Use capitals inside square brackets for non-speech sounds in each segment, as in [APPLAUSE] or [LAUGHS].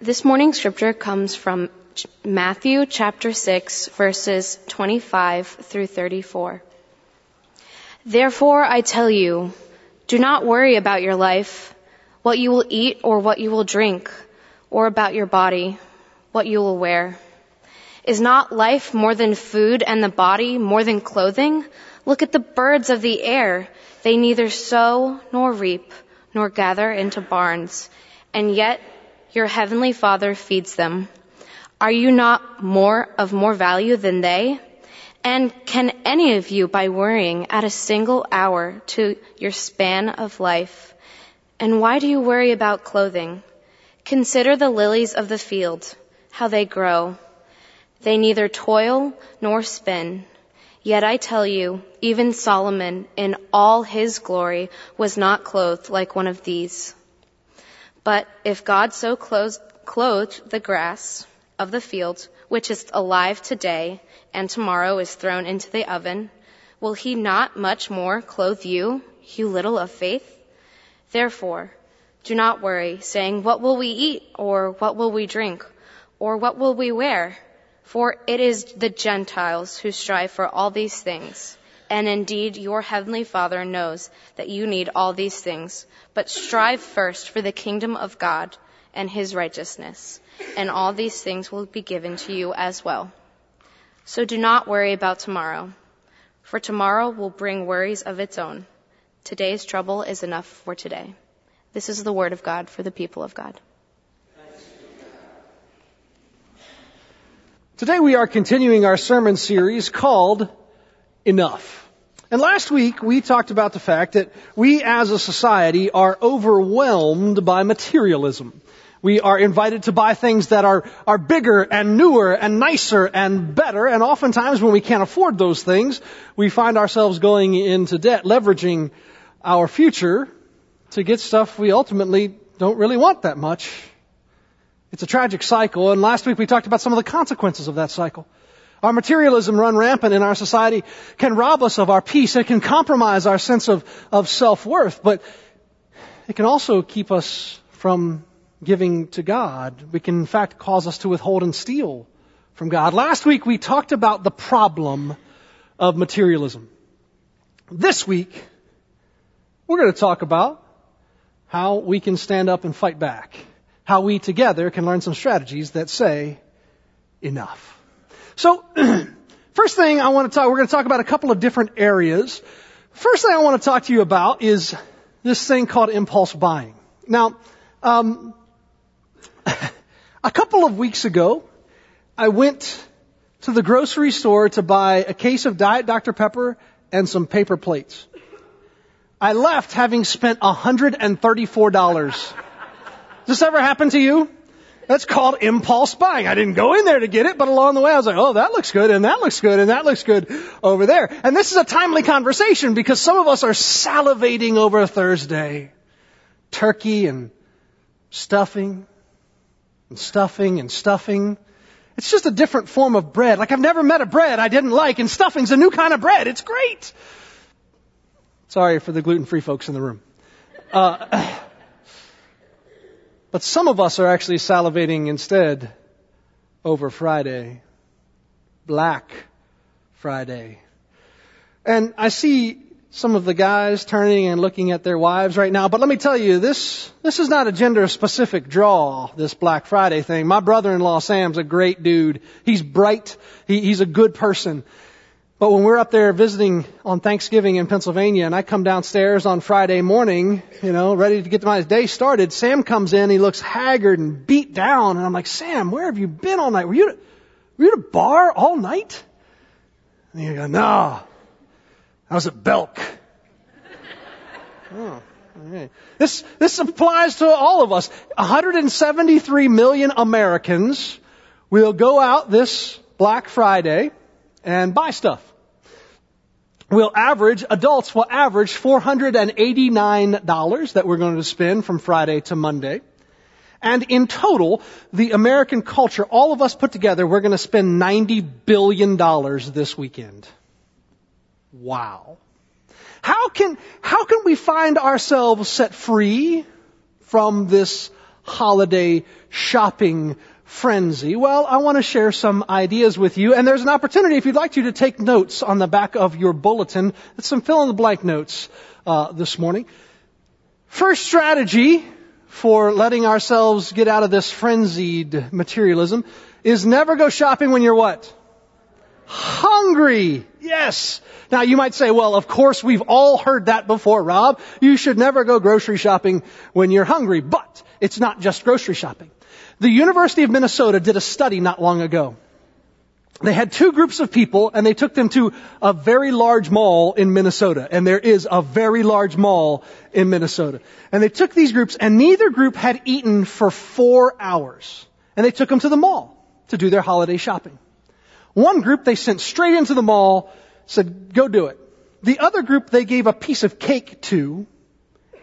This morning's scripture comes from Matthew chapter 6 verses 25 through 34. Therefore I tell you, do not worry about your life, what you will eat or what you will drink, or about your body, what you will wear. Is not life more than food and the body more than clothing? Look at the birds of the air. They neither sow nor reap nor gather into barns, and yet your heavenly Father feeds them. Are you not more of more value than they? And can any of you, by worrying, add a single hour to your span of life? And why do you worry about clothing? Consider the lilies of the field, how they grow. They neither toil nor spin. Yet I tell you, even Solomon in all his glory was not clothed like one of these. But if God so clothed the grass of the field, which is alive today and tomorrow is thrown into the oven, will he not much more clothe you, you little of faith? Therefore, do not worry, saying, what will we eat, or what will we drink, or what will we wear? For it is the Gentiles who strive for all these things. And indeed, your heavenly Father knows that you need all these things. But strive first for the kingdom of God and his righteousness, and all these things will be given to you as well. So do not worry about tomorrow, for tomorrow will bring worries of its own. Today's trouble is enough for today. This is the word of God for the people of God. Today we are continuing our sermon series called Enough. And last week we talked about the fact that we as a society are overwhelmed by materialism. We are invited to buy things that are, are bigger and newer and nicer and better. And oftentimes when we can't afford those things, we find ourselves going into debt, leveraging our future to get stuff we ultimately don't really want that much it's a tragic cycle, and last week we talked about some of the consequences of that cycle. Our materialism run rampant in our society can rob us of our peace. It can compromise our sense of, of self-worth, but it can also keep us from giving to God. We can in fact cause us to withhold and steal from God. Last week we talked about the problem of materialism. This week, we're going to talk about how we can stand up and fight back how we together can learn some strategies that say enough. So, [CLEARS THROAT] first thing I want to talk, we're going to talk about a couple of different areas. First thing I want to talk to you about is this thing called impulse buying. Now, um, [LAUGHS] a couple of weeks ago, I went to the grocery store to buy a case of Diet Dr. Pepper and some paper plates. I left having spent $134. Does this ever happen to you? That's called impulse buying. I didn't go in there to get it, but along the way I was like, oh, that looks good, and that looks good, and that looks good over there. And this is a timely conversation because some of us are salivating over Thursday. Turkey and stuffing, and stuffing and stuffing. It's just a different form of bread. Like I've never met a bread I didn't like, and stuffing's a new kind of bread. It's great. Sorry for the gluten-free folks in the room. Uh, But some of us are actually salivating instead over Friday. Black Friday. And I see some of the guys turning and looking at their wives right now, but let me tell you, this, this is not a gender specific draw, this Black Friday thing. My brother-in-law Sam's a great dude. He's bright. He, he's a good person. But when we're up there visiting on Thanksgiving in Pennsylvania and I come downstairs on Friday morning, you know, ready to get my day started, Sam comes in, he looks haggard and beat down, and I'm like, Sam, where have you been all night? Were you, were you at a bar all night? And he goes, no, I was at Belk. oh. This, this applies to all of us. 173 million Americans will go out this Black Friday and buy stuff. We'll average, adults will average $489 that we're going to spend from Friday to Monday. And in total, the American culture, all of us put together, we're going to spend $90 billion this weekend. Wow. How can, how can we find ourselves set free from this holiday shopping frenzy? Well, I want to share some ideas with you, and there's an opportunity if you'd like to to take notes on the back of your bulletin. It's some fill in the blank notes uh, this morning. First strategy for letting ourselves get out of this frenzied materialism is never go shopping when you're what? Hungry. Yes. Now you might say, well, of course we've all heard that before, Rob. You should never go grocery shopping when you're hungry. But it's not just grocery shopping. The University of Minnesota did a study not long ago. They had two groups of people and they took them to a very large mall in Minnesota. And there is a very large mall in Minnesota. And they took these groups and neither group had eaten for four hours. And they took them to the mall to do their holiday shopping. One group they sent straight into the mall, said, go do it. The other group they gave a piece of cake to,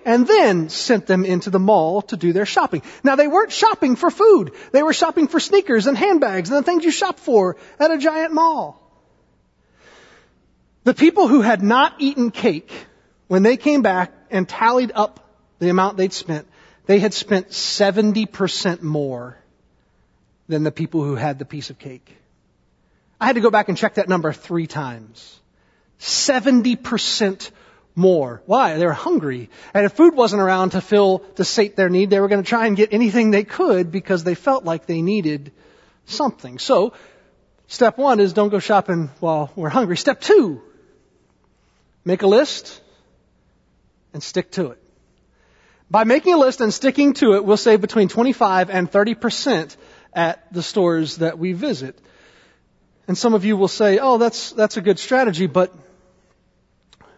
and then sent them into the mall to do their shopping. Now they weren't shopping for food. They were shopping for sneakers and handbags and the things you shop for at a giant mall. The people who had not eaten cake, when they came back and tallied up the amount they'd spent, they had spent 70% more than the people who had the piece of cake. I had to go back and check that number three times. 70% more. Why? They were hungry. And if food wasn't around to fill, to sate their need, they were going to try and get anything they could because they felt like they needed something. So, step one is don't go shopping while we're hungry. Step two, make a list and stick to it. By making a list and sticking to it, we'll save between 25 and 30 percent at the stores that we visit. And some of you will say, oh, that's, that's a good strategy, but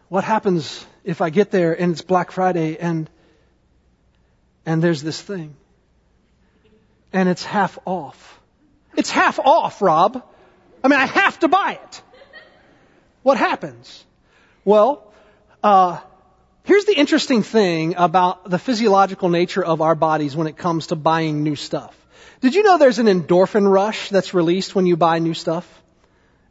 what happens if I get there and it's Black Friday and, and there's this thing? And it's half off. It's half off, Rob. I mean, I have to buy it. What happens? Well, uh, here's the interesting thing about the physiological nature of our bodies when it comes to buying new stuff. Did you know there's an endorphin rush that's released when you buy new stuff?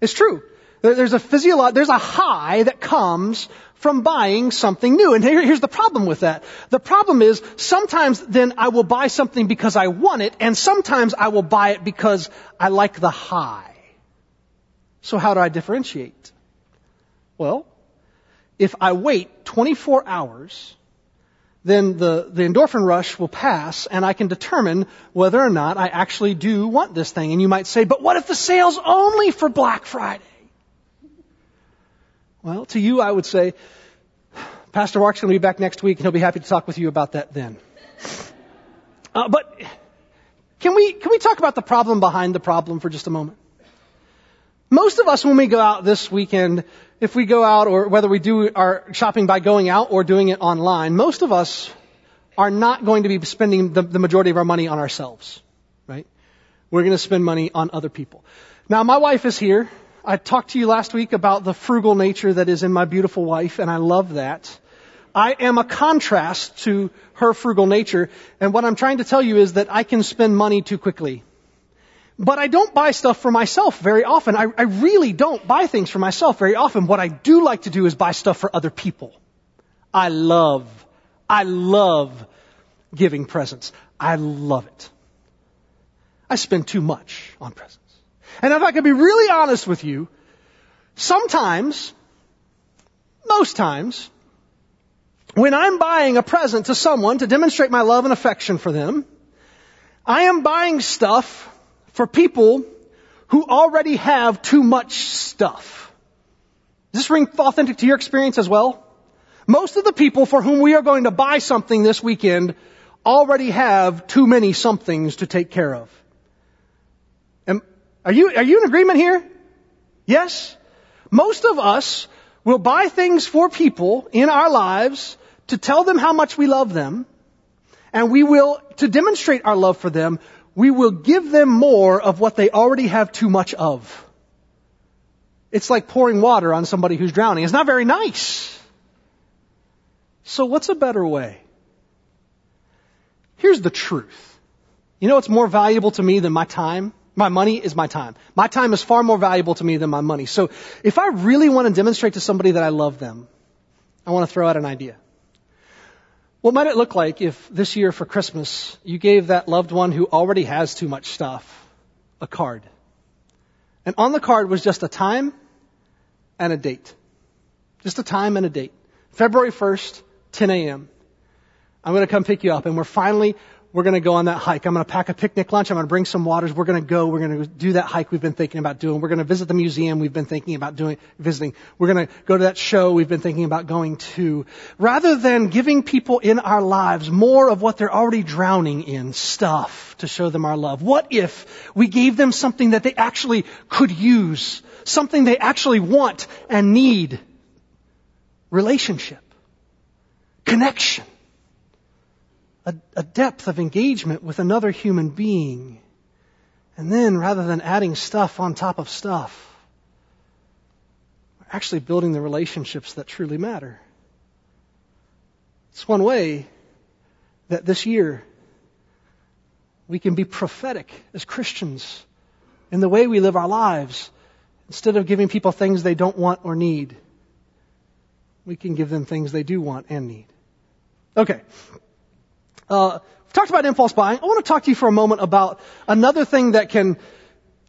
It's true. There's a physiolo- there's a high that comes from buying something new. And here, here's the problem with that. The problem is sometimes then I will buy something because I want it, and sometimes I will buy it because I like the high. So how do I differentiate? Well, if I wait 24 hours then the, the endorphin rush will pass and I can determine whether or not I actually do want this thing. And you might say, but what if the sale's only for Black Friday? Well, to you I would say, Pastor Mark's going to be back next week and he'll be happy to talk with you about that then. Uh, but can we, can we talk about the problem behind the problem for just a moment? Most of us, when we go out this weekend, if we go out or whether we do our shopping by going out or doing it online, most of us are not going to be spending the, the majority of our money on ourselves, right? We're going to spend money on other people. Now, my wife is here. I talked to you last week about the frugal nature that is in my beautiful wife, and I love that. I am a contrast to her frugal nature, and what I'm trying to tell you is that I can spend money too quickly. But I don't buy stuff for myself very often. I, I, really don't buy things for myself very often. What I do like to do is buy stuff for other people. I love, I love giving presents. I love it. I spend too much on presents. And if I can be really honest with you, sometimes, most times, when I'm buying a present to someone to demonstrate my love and affection for them, I am buying stuff for people who already have too much stuff. Does this ring authentic to your experience as well? Most of the people for whom we are going to buy something this weekend already have too many somethings to take care of. Are you, are you in agreement here? Yes? Most of us will buy things for people in our lives to tell them how much we love them, and we will, to demonstrate our love for them, we will give them more of what they already have too much of. It's like pouring water on somebody who's drowning. It's not very nice. So what's a better way? Here's the truth. You know what's more valuable to me than my time? My money is my time. My time is far more valuable to me than my money. So if I really want to demonstrate to somebody that I love them, I want to throw out an idea. What might it look like if this year for Christmas you gave that loved one who already has too much stuff a card? And on the card was just a time and a date. Just a time and a date. February 1st, 10 a.m. I'm going to come pick you up and we're finally we're going to go on that hike. I'm going to pack a picnic lunch. I'm going to bring some waters. We're going to go. We're going to do that hike we've been thinking about doing. We're going to visit the museum we've been thinking about doing, visiting. We're going to go to that show we've been thinking about going to. Rather than giving people in our lives more of what they're already drowning in, stuff to show them our love. What if we gave them something that they actually could use? Something they actually want and need? Relationship. Connection a, a depth of engagement with another human being. And then rather than adding stuff on top of stuff, we're actually building the relationships that truly matter. It's one way that this year we can be prophetic as Christians in the way we live our lives. Instead of giving people things they don't want or need, we can give them things they do want and need. Okay. Uh, we've talked about impulse buying. I want to talk to you for a moment about another thing that can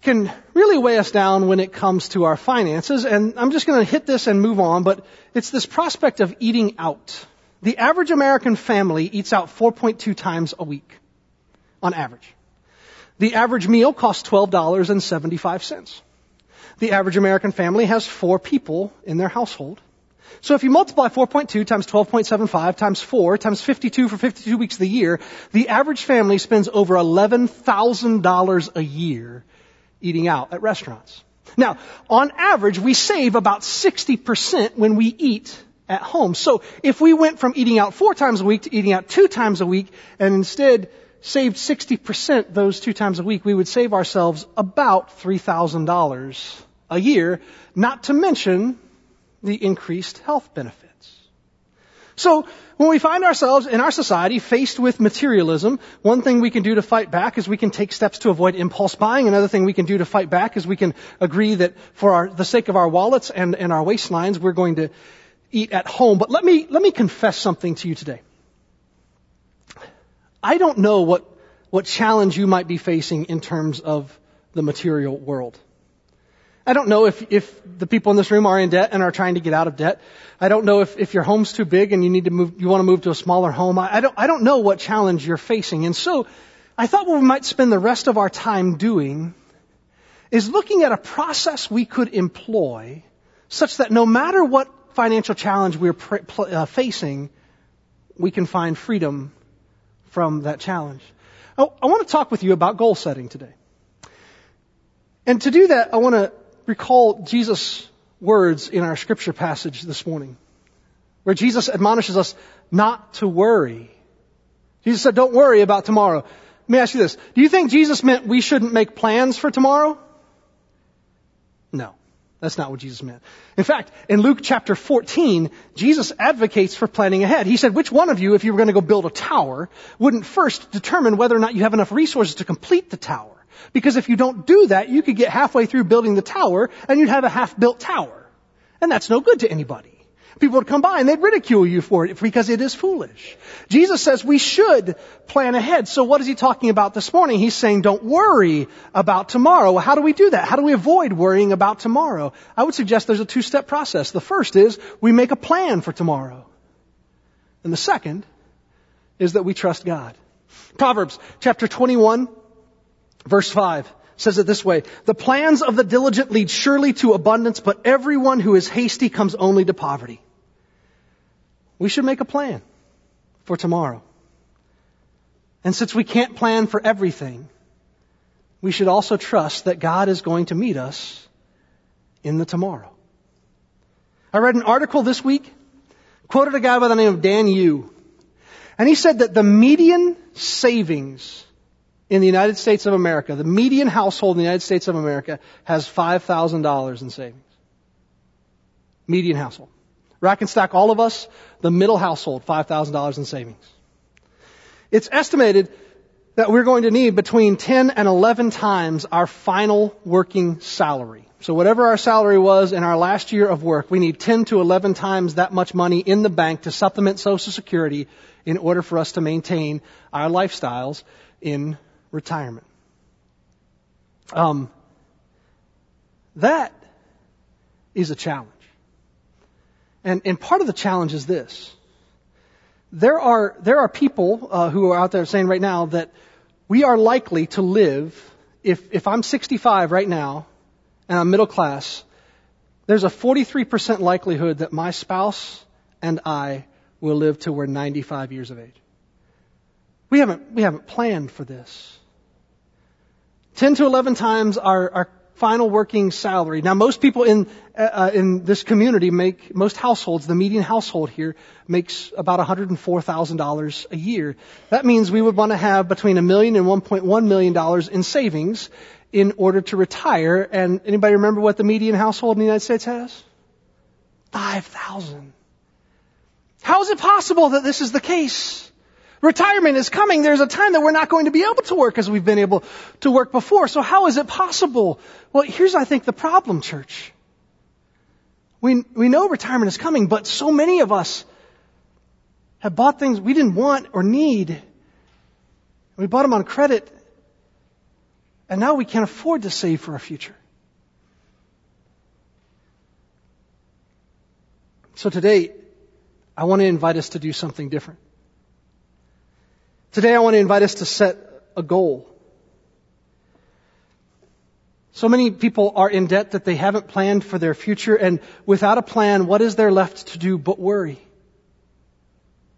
can really weigh us down when it comes to our finances. And I'm just going to hit this and move on, but it's this prospect of eating out. The average American family eats out 4.2 times a week, on average. The average meal costs $12.75. The average American family has four people in their household. So if you multiply 4.2 times 12.75 times 4 times 52 for 52 weeks of the year, the average family spends over $11,000 a year eating out at restaurants. Now, on average, we save about 60% when we eat at home. So if we went from eating out four times a week to eating out two times a week and instead saved 60% those two times a week, we would save ourselves about $3,000 a year, not to mention the increased health benefits. So, when we find ourselves in our society faced with materialism, one thing we can do to fight back is we can take steps to avoid impulse buying. Another thing we can do to fight back is we can agree that for our, the sake of our wallets and, and our waistlines, we're going to eat at home. But let me, let me confess something to you today. I don't know what, what challenge you might be facing in terms of the material world. I don't know if, if the people in this room are in debt and are trying to get out of debt. I don't know if, if your home's too big and you need to move, you want to move to a smaller home. I, I don't, I don't know what challenge you're facing. And so I thought what we might spend the rest of our time doing is looking at a process we could employ such that no matter what financial challenge we're pr- pl- uh, facing, we can find freedom from that challenge. I, I want to talk with you about goal setting today. And to do that, I want to recall Jesus' words in our scripture passage this morning, where Jesus admonishes us not to worry. Jesus said, don't worry about tomorrow. Let me ask you this. Do you think Jesus meant we shouldn't make plans for tomorrow? No. That's not what Jesus meant. In fact, in Luke chapter 14, Jesus advocates for planning ahead. He said, which one of you, if you were going to go build a tower, wouldn't first determine whether or not you have enough resources to complete the tower? Because if you don't do that, you could get halfway through building the tower and you'd have a half-built tower. And that's no good to anybody. People would come by and they'd ridicule you for it because it is foolish. Jesus says we should plan ahead. So what is he talking about this morning? He's saying don't worry about tomorrow. Well, how do we do that? How do we avoid worrying about tomorrow? I would suggest there's a two-step process. The first is we make a plan for tomorrow. And the second is that we trust God. Proverbs chapter 21 Verse 5 says it this way, the plans of the diligent lead surely to abundance, but everyone who is hasty comes only to poverty. We should make a plan for tomorrow. And since we can't plan for everything, we should also trust that God is going to meet us in the tomorrow. I read an article this week, quoted a guy by the name of Dan Yu, and he said that the median savings in the United States of America, the median household in the United States of America has $5,000 in savings. Median household. Rack and stack all of us, the middle household, $5,000 in savings. It's estimated that we're going to need between 10 and 11 times our final working salary. So whatever our salary was in our last year of work, we need 10 to 11 times that much money in the bank to supplement Social Security in order for us to maintain our lifestyles in retirement. Um, that is a challenge. And, and part of the challenge is this. There are, there are people uh, who are out there saying right now that we are likely to live, if, if I'm 65 right now and I'm middle class, there's a 43% likelihood that my spouse and I will live till we're 95 years of age. We haven't, we haven't planned for this. 10 to 11 times our, our final working salary. Now most people in, uh, uh, in this community make, most households, the median household here makes about $104,000 a year. That means we would want to have between a million and $1.1 million in savings in order to retire. And anybody remember what the median household in the United States has? 5,000. How is it possible that this is the case? Retirement is coming. There's a time that we're not going to be able to work as we've been able to work before. So how is it possible? Well, here's, I think, the problem, church. We, we know retirement is coming, but so many of us have bought things we didn't want or need. We bought them on credit, and now we can't afford to save for a future. So today, I want to invite us to do something different. Today I want to invite us to set a goal. So many people are in debt that they haven't planned for their future, and without a plan, what is there left to do but worry?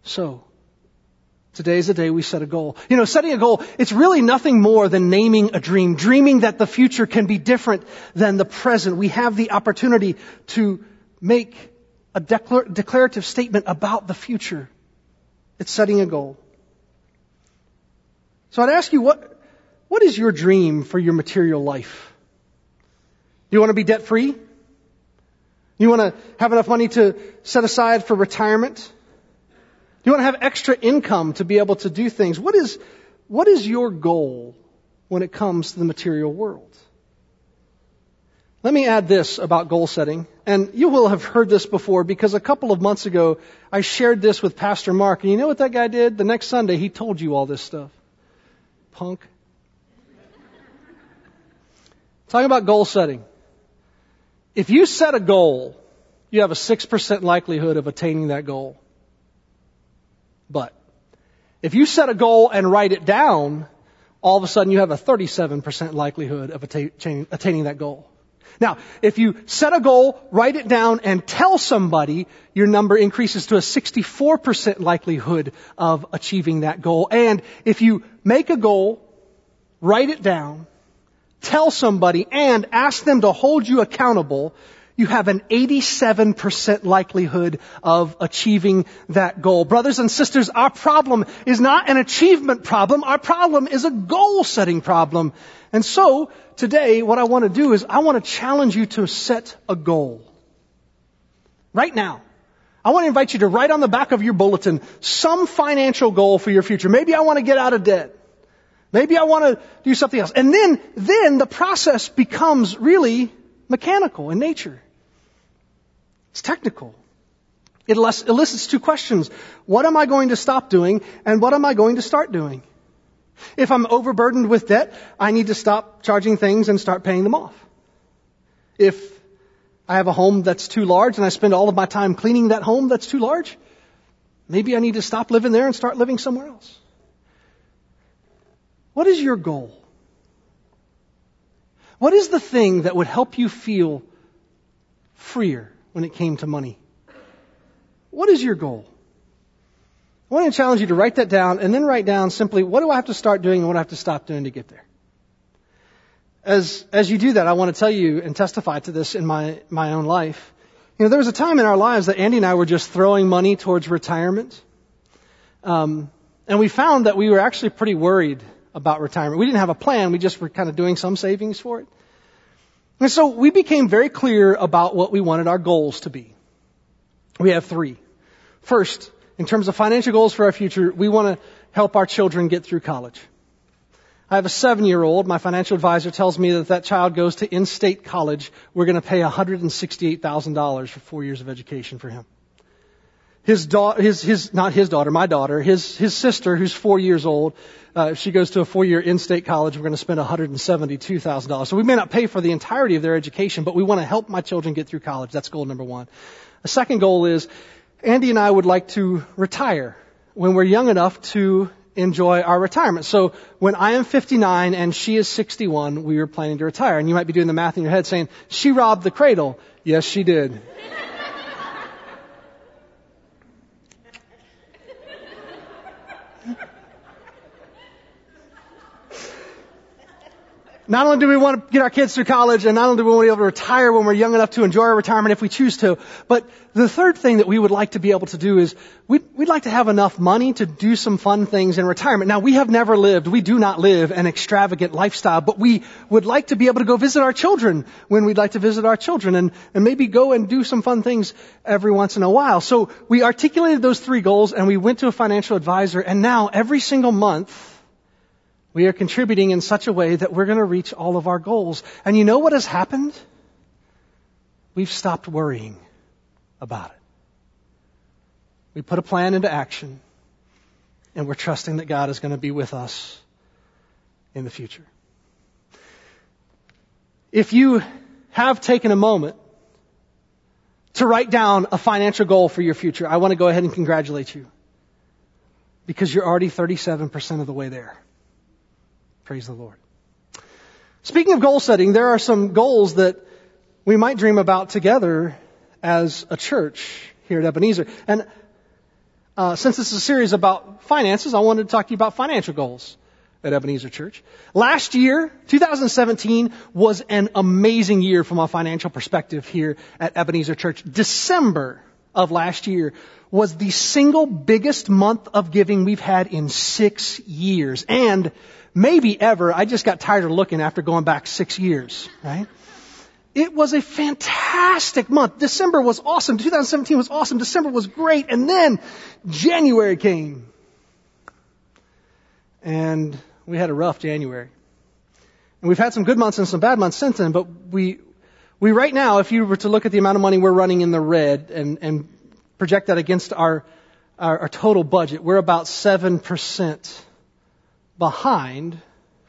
So, today is the day we set a goal. You know, setting a goal, it's really nothing more than naming a dream, dreaming that the future can be different than the present. We have the opportunity to make a declar- declarative statement about the future. It's setting a goal. So I'd ask you, what, what is your dream for your material life? Do you want to be debt free? You want to have enough money to set aside for retirement? Do you want to have extra income to be able to do things? What is, what is your goal when it comes to the material world? Let me add this about goal setting. And you will have heard this before because a couple of months ago I shared this with Pastor Mark. And you know what that guy did? The next Sunday he told you all this stuff punk. Talking about goal setting. If you set a goal, you have a 6% likelihood of attaining that goal. But if you set a goal and write it down, all of a sudden you have a 37% likelihood of attaining that goal. Now, if you set a goal, write it down, and tell somebody, your number increases to a 64% likelihood of achieving that goal. And if you make a goal, write it down, tell somebody, and ask them to hold you accountable, you have an 87% likelihood of achieving that goal. Brothers and sisters, our problem is not an achievement problem. Our problem is a goal setting problem. And so, today, what I want to do is I want to challenge you to set a goal. Right now. I want to invite you to write on the back of your bulletin some financial goal for your future. Maybe I want to get out of debt. Maybe I want to do something else. And then, then the process becomes really mechanical in nature. It's technical. It elicits two questions. What am I going to stop doing and what am I going to start doing? If I'm overburdened with debt, I need to stop charging things and start paying them off. If I have a home that's too large and I spend all of my time cleaning that home that's too large, maybe I need to stop living there and start living somewhere else. What is your goal? What is the thing that would help you feel freer when it came to money? What is your goal? I want to challenge you to write that down and then write down simply what do I have to start doing and what I have to stop doing to get there. As, as you do that, I want to tell you and testify to this in my, my own life. You know, there was a time in our lives that Andy and I were just throwing money towards retirement. Um, and we found that we were actually pretty worried about retirement. We didn't have a plan, we just were kind of doing some savings for it. And so we became very clear about what we wanted our goals to be. We have three. First, in terms of financial goals for our future, we want to help our children get through college. I have a seven year old. My financial advisor tells me that if that child goes to in-state college, we're going to pay $168,000 for four years of education for him. His daughter, his, his, not his daughter, my daughter, his, his sister, who's four years old, uh, she goes to a four-year in-state college. We're going to spend $172,000. So we may not pay for the entirety of their education, but we want to help my children get through college. That's goal number one. The second goal is Andy and I would like to retire when we're young enough to enjoy our retirement. So when I am 59 and she is 61, we are planning to retire. And you might be doing the math in your head saying, she robbed the cradle. Yes, she did. Not only do we want to get our kids through college and not only do we want to be able to retire when we're young enough to enjoy our retirement if we choose to, but the third thing that we would like to be able to do is we'd, we'd like to have enough money to do some fun things in retirement. Now we have never lived, we do not live an extravagant lifestyle, but we would like to be able to go visit our children when we'd like to visit our children and, and maybe go and do some fun things every once in a while. So we articulated those three goals and we went to a financial advisor and now every single month we are contributing in such a way that we're going to reach all of our goals. And you know what has happened? We've stopped worrying about it. We put a plan into action, and we're trusting that God is going to be with us in the future. If you have taken a moment to write down a financial goal for your future, I want to go ahead and congratulate you because you're already 37% of the way there. Praise the Lord. Speaking of goal setting, there are some goals that we might dream about together as a church here at Ebenezer. And uh, since this is a series about finances, I wanted to talk to you about financial goals at Ebenezer Church. Last year, 2017, was an amazing year from a financial perspective here at Ebenezer Church. December of last year was the single biggest month of giving we've had in six years. And maybe ever. I just got tired of looking after going back six years, right? It was a fantastic month. December was awesome. 2017 was awesome. December was great. And then January came. And we had a rough January. And we've had some good months and some bad months since then, but we, we right now, if you were to look at the amount of money we're running in the red and, and project that against our, our, our total budget, we're about 7% behind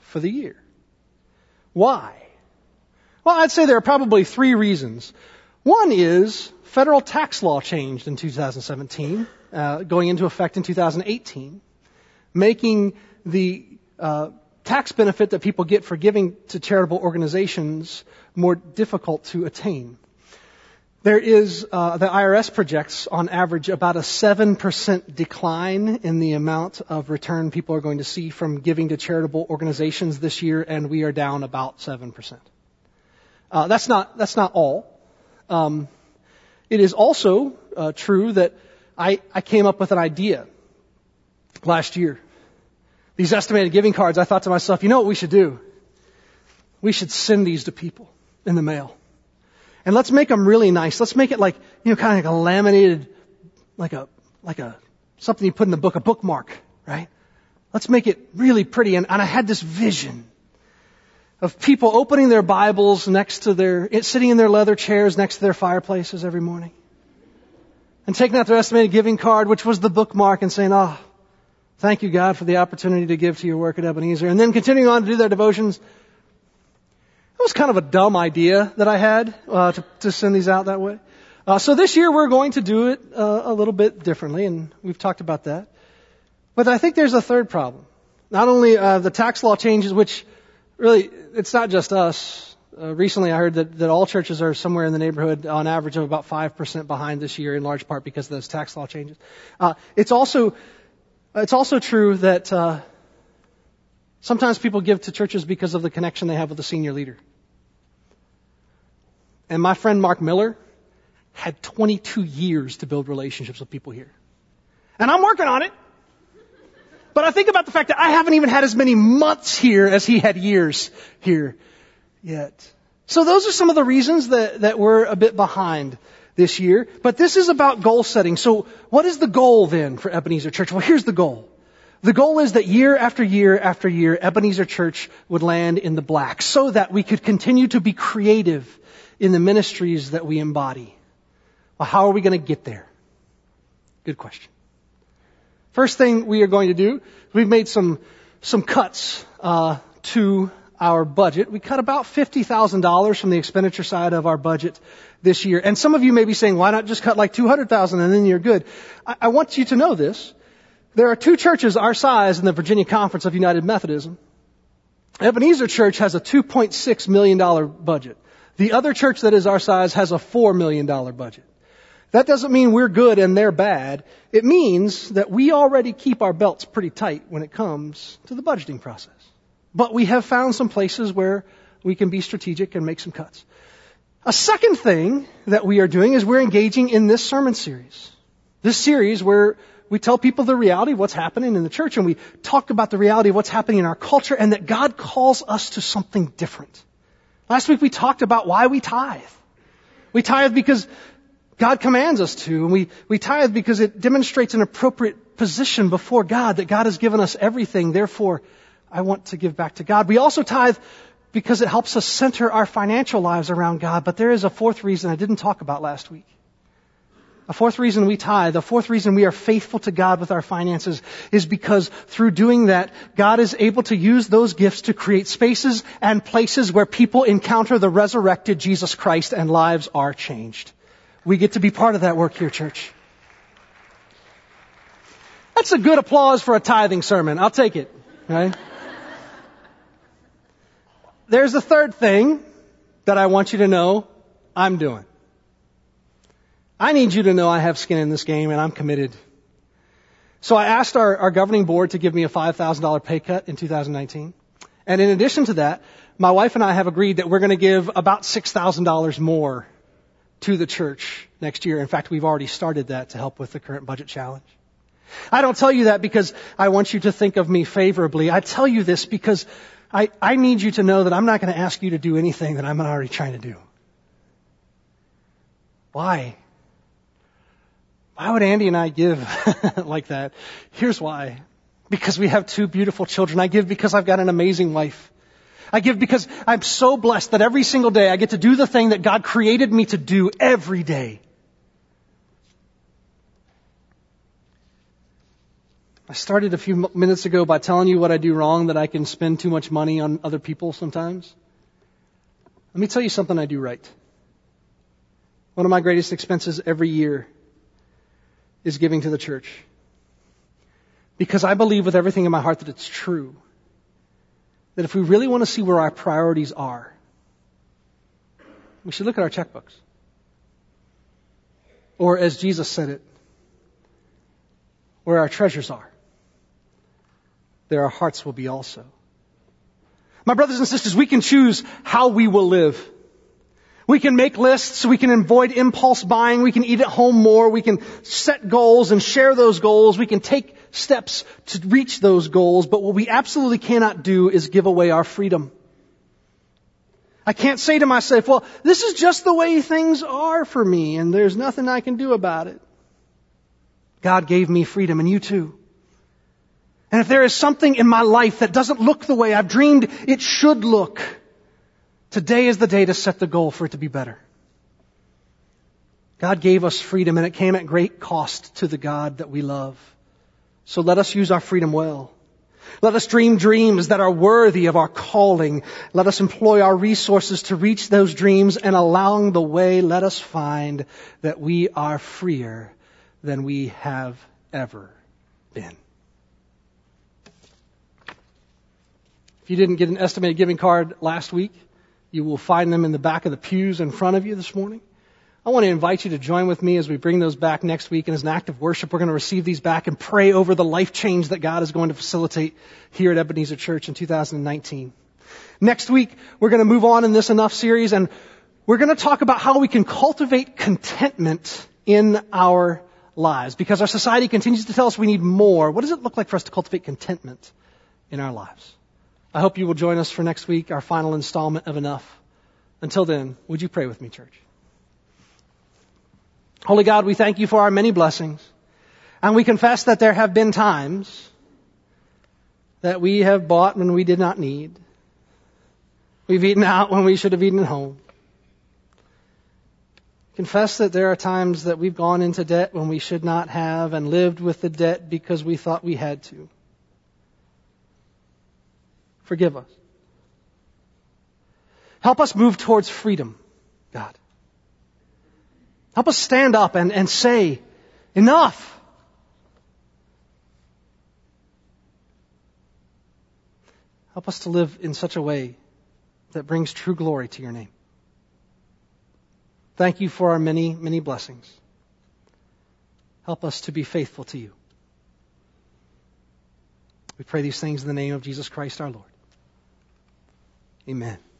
for the year. Why? Well, I'd say there are probably three reasons. One is federal tax law changed in 2017, uh, going into effect in 2018, making the uh, tax benefit that people get for giving to charitable organizations more difficult to attain. There is, uh, the IRS projects on average about a 7% decline in the amount of return people are going to see from giving to charitable organizations this year, and we are down about 7%. Uh, that's not, that's not all. Um, it is also uh, true that I, I came up with an idea last year. These estimated giving cards, I thought to myself, you know what we should do? We should send these to people in the mail. And let's make them really nice. Let's make it like, you know, kind of like a laminated, like a, like a, something you put in the book, a bookmark, right? Let's make it really pretty. And, and I had this vision of people opening their Bibles next to their, sitting in their leather chairs next to their fireplaces every morning. And taking out their estimated giving card, which was the bookmark, and saying, oh, thank you God for the opportunity to give to your work at Ebenezer. And then continuing on to do their devotions it was kind of a dumb idea that I had uh, to, to send these out that way. Uh, so this year we're going to do it uh, a little bit differently, and we've talked about that. But I think there's a third problem. Not only uh, the tax law changes, which really it's not just us. Uh, recently, I heard that, that all churches are somewhere in the neighborhood, on average, of about five percent behind this year, in large part because of those tax law changes. Uh, it's also it's also true that uh, sometimes people give to churches because of the connection they have with the senior leader. And my friend Mark Miller had 22 years to build relationships with people here. And I'm working on it. But I think about the fact that I haven't even had as many months here as he had years here yet. So those are some of the reasons that, that we're a bit behind this year. But this is about goal setting. So what is the goal then for Ebenezer Church? Well, here's the goal. The goal is that year after year after year, Ebenezer Church would land in the black so that we could continue to be creative in the ministries that we embody. Well, how are we going to get there? Good question. First thing we are going to do, we've made some some cuts uh, to our budget. We cut about $50,000 from the expenditure side of our budget this year. And some of you may be saying, why not just cut like 200,000 and then you're good? I, I want you to know this. There are two churches our size in the Virginia Conference of United Methodism. Ebenezer Church has a $2.6 million budget. The other church that is our size has a $4 million budget. That doesn't mean we're good and they're bad. It means that we already keep our belts pretty tight when it comes to the budgeting process. But we have found some places where we can be strategic and make some cuts. A second thing that we are doing is we're engaging in this sermon series. This series where we tell people the reality of what's happening in the church and we talk about the reality of what's happening in our culture and that God calls us to something different. Last week we talked about why we tithe. We tithe because God commands us to, and we, we tithe because it demonstrates an appropriate position before God, that God has given us everything, therefore I want to give back to God. We also tithe because it helps us center our financial lives around God. But there is a fourth reason I didn't talk about last week. A fourth reason we tithe, the fourth reason we are faithful to God with our finances is because through doing that, God is able to use those gifts to create spaces and places where people encounter the resurrected Jesus Christ and lives are changed. We get to be part of that work here, church. That's a good applause for a tithing sermon. I'll take it. Right? there's a third thing that I want you to know I'm doing. I need you to know I have skin in this game and I'm committed. So I asked our, our governing board to give me a $5,000 pay cut in 2019. And in addition to that, my wife and I have agreed that we're going to give about $6,000 more to the church next year. In fact, we've already started that to help with the current budget challenge. I don't tell you that because I want you to think of me favorably. I tell you this because I, I need you to know that I'm not going to ask you to do anything that I'm not already trying to do. Why? Why would Andy and I give [LAUGHS] like that? Here's why. Because we have two beautiful children. I give because I've got an amazing wife. I give because I'm so blessed that every single day I get to do the thing that God created me to do every day. I started a few minutes ago by telling you what I do wrong, that I can spend too much money on other people sometimes. Let me tell you something I do right. One of my greatest expenses every year is giving to the church. Because I believe with everything in my heart that it's true. That if we really want to see where our priorities are, we should look at our checkbooks. Or as Jesus said it, where our treasures are there our hearts will be also. My brothers and sisters, we can choose how we will live. We can make lists, we can avoid impulse buying, we can eat at home more, we can set goals and share those goals, we can take steps to reach those goals, but what we absolutely cannot do is give away our freedom. I can't say to myself, well, this is just the way things are for me and there's nothing I can do about it. God gave me freedom and you too. And if there is something in my life that doesn't look the way I've dreamed it should look, today is the day to set the goal for it to be better. God gave us freedom and it came at great cost to the God that we love. So let us use our freedom well. Let us dream dreams that are worthy of our calling. Let us employ our resources to reach those dreams and along the way let us find that we are freer than we have ever been. If you didn't get an estimated giving card last week, you will find them in the back of the pews in front of you this morning. I want to invite you to join with me as we bring those back next week. And as an act of worship, we're going to receive these back and pray over the life change that God is going to facilitate here at Ebenezer Church in 2019. Next week, we're going to move on in this Enough series and we're going to talk about how we can cultivate contentment in our lives. Because our society continues to tell us we need more. What does it look like for us to cultivate contentment in our lives? I hope you will join us for next week, our final installment of Enough. Until then, would you pray with me, church? Holy God, we thank you for our many blessings. And we confess that there have been times that we have bought when we did not need. We've eaten out when we should have eaten at home. confess that there are times that we've gone into debt when we should not have and lived with the debt because we thought we had to. Forgive us. Help us move towards freedom, God. Help us stand up and, and say, enough. Help us to live in such a way that brings true glory to your name. Thank you for our many, many blessings. Help us to be faithful to you. We pray these things in the name of Jesus Christ our Lord. Amen.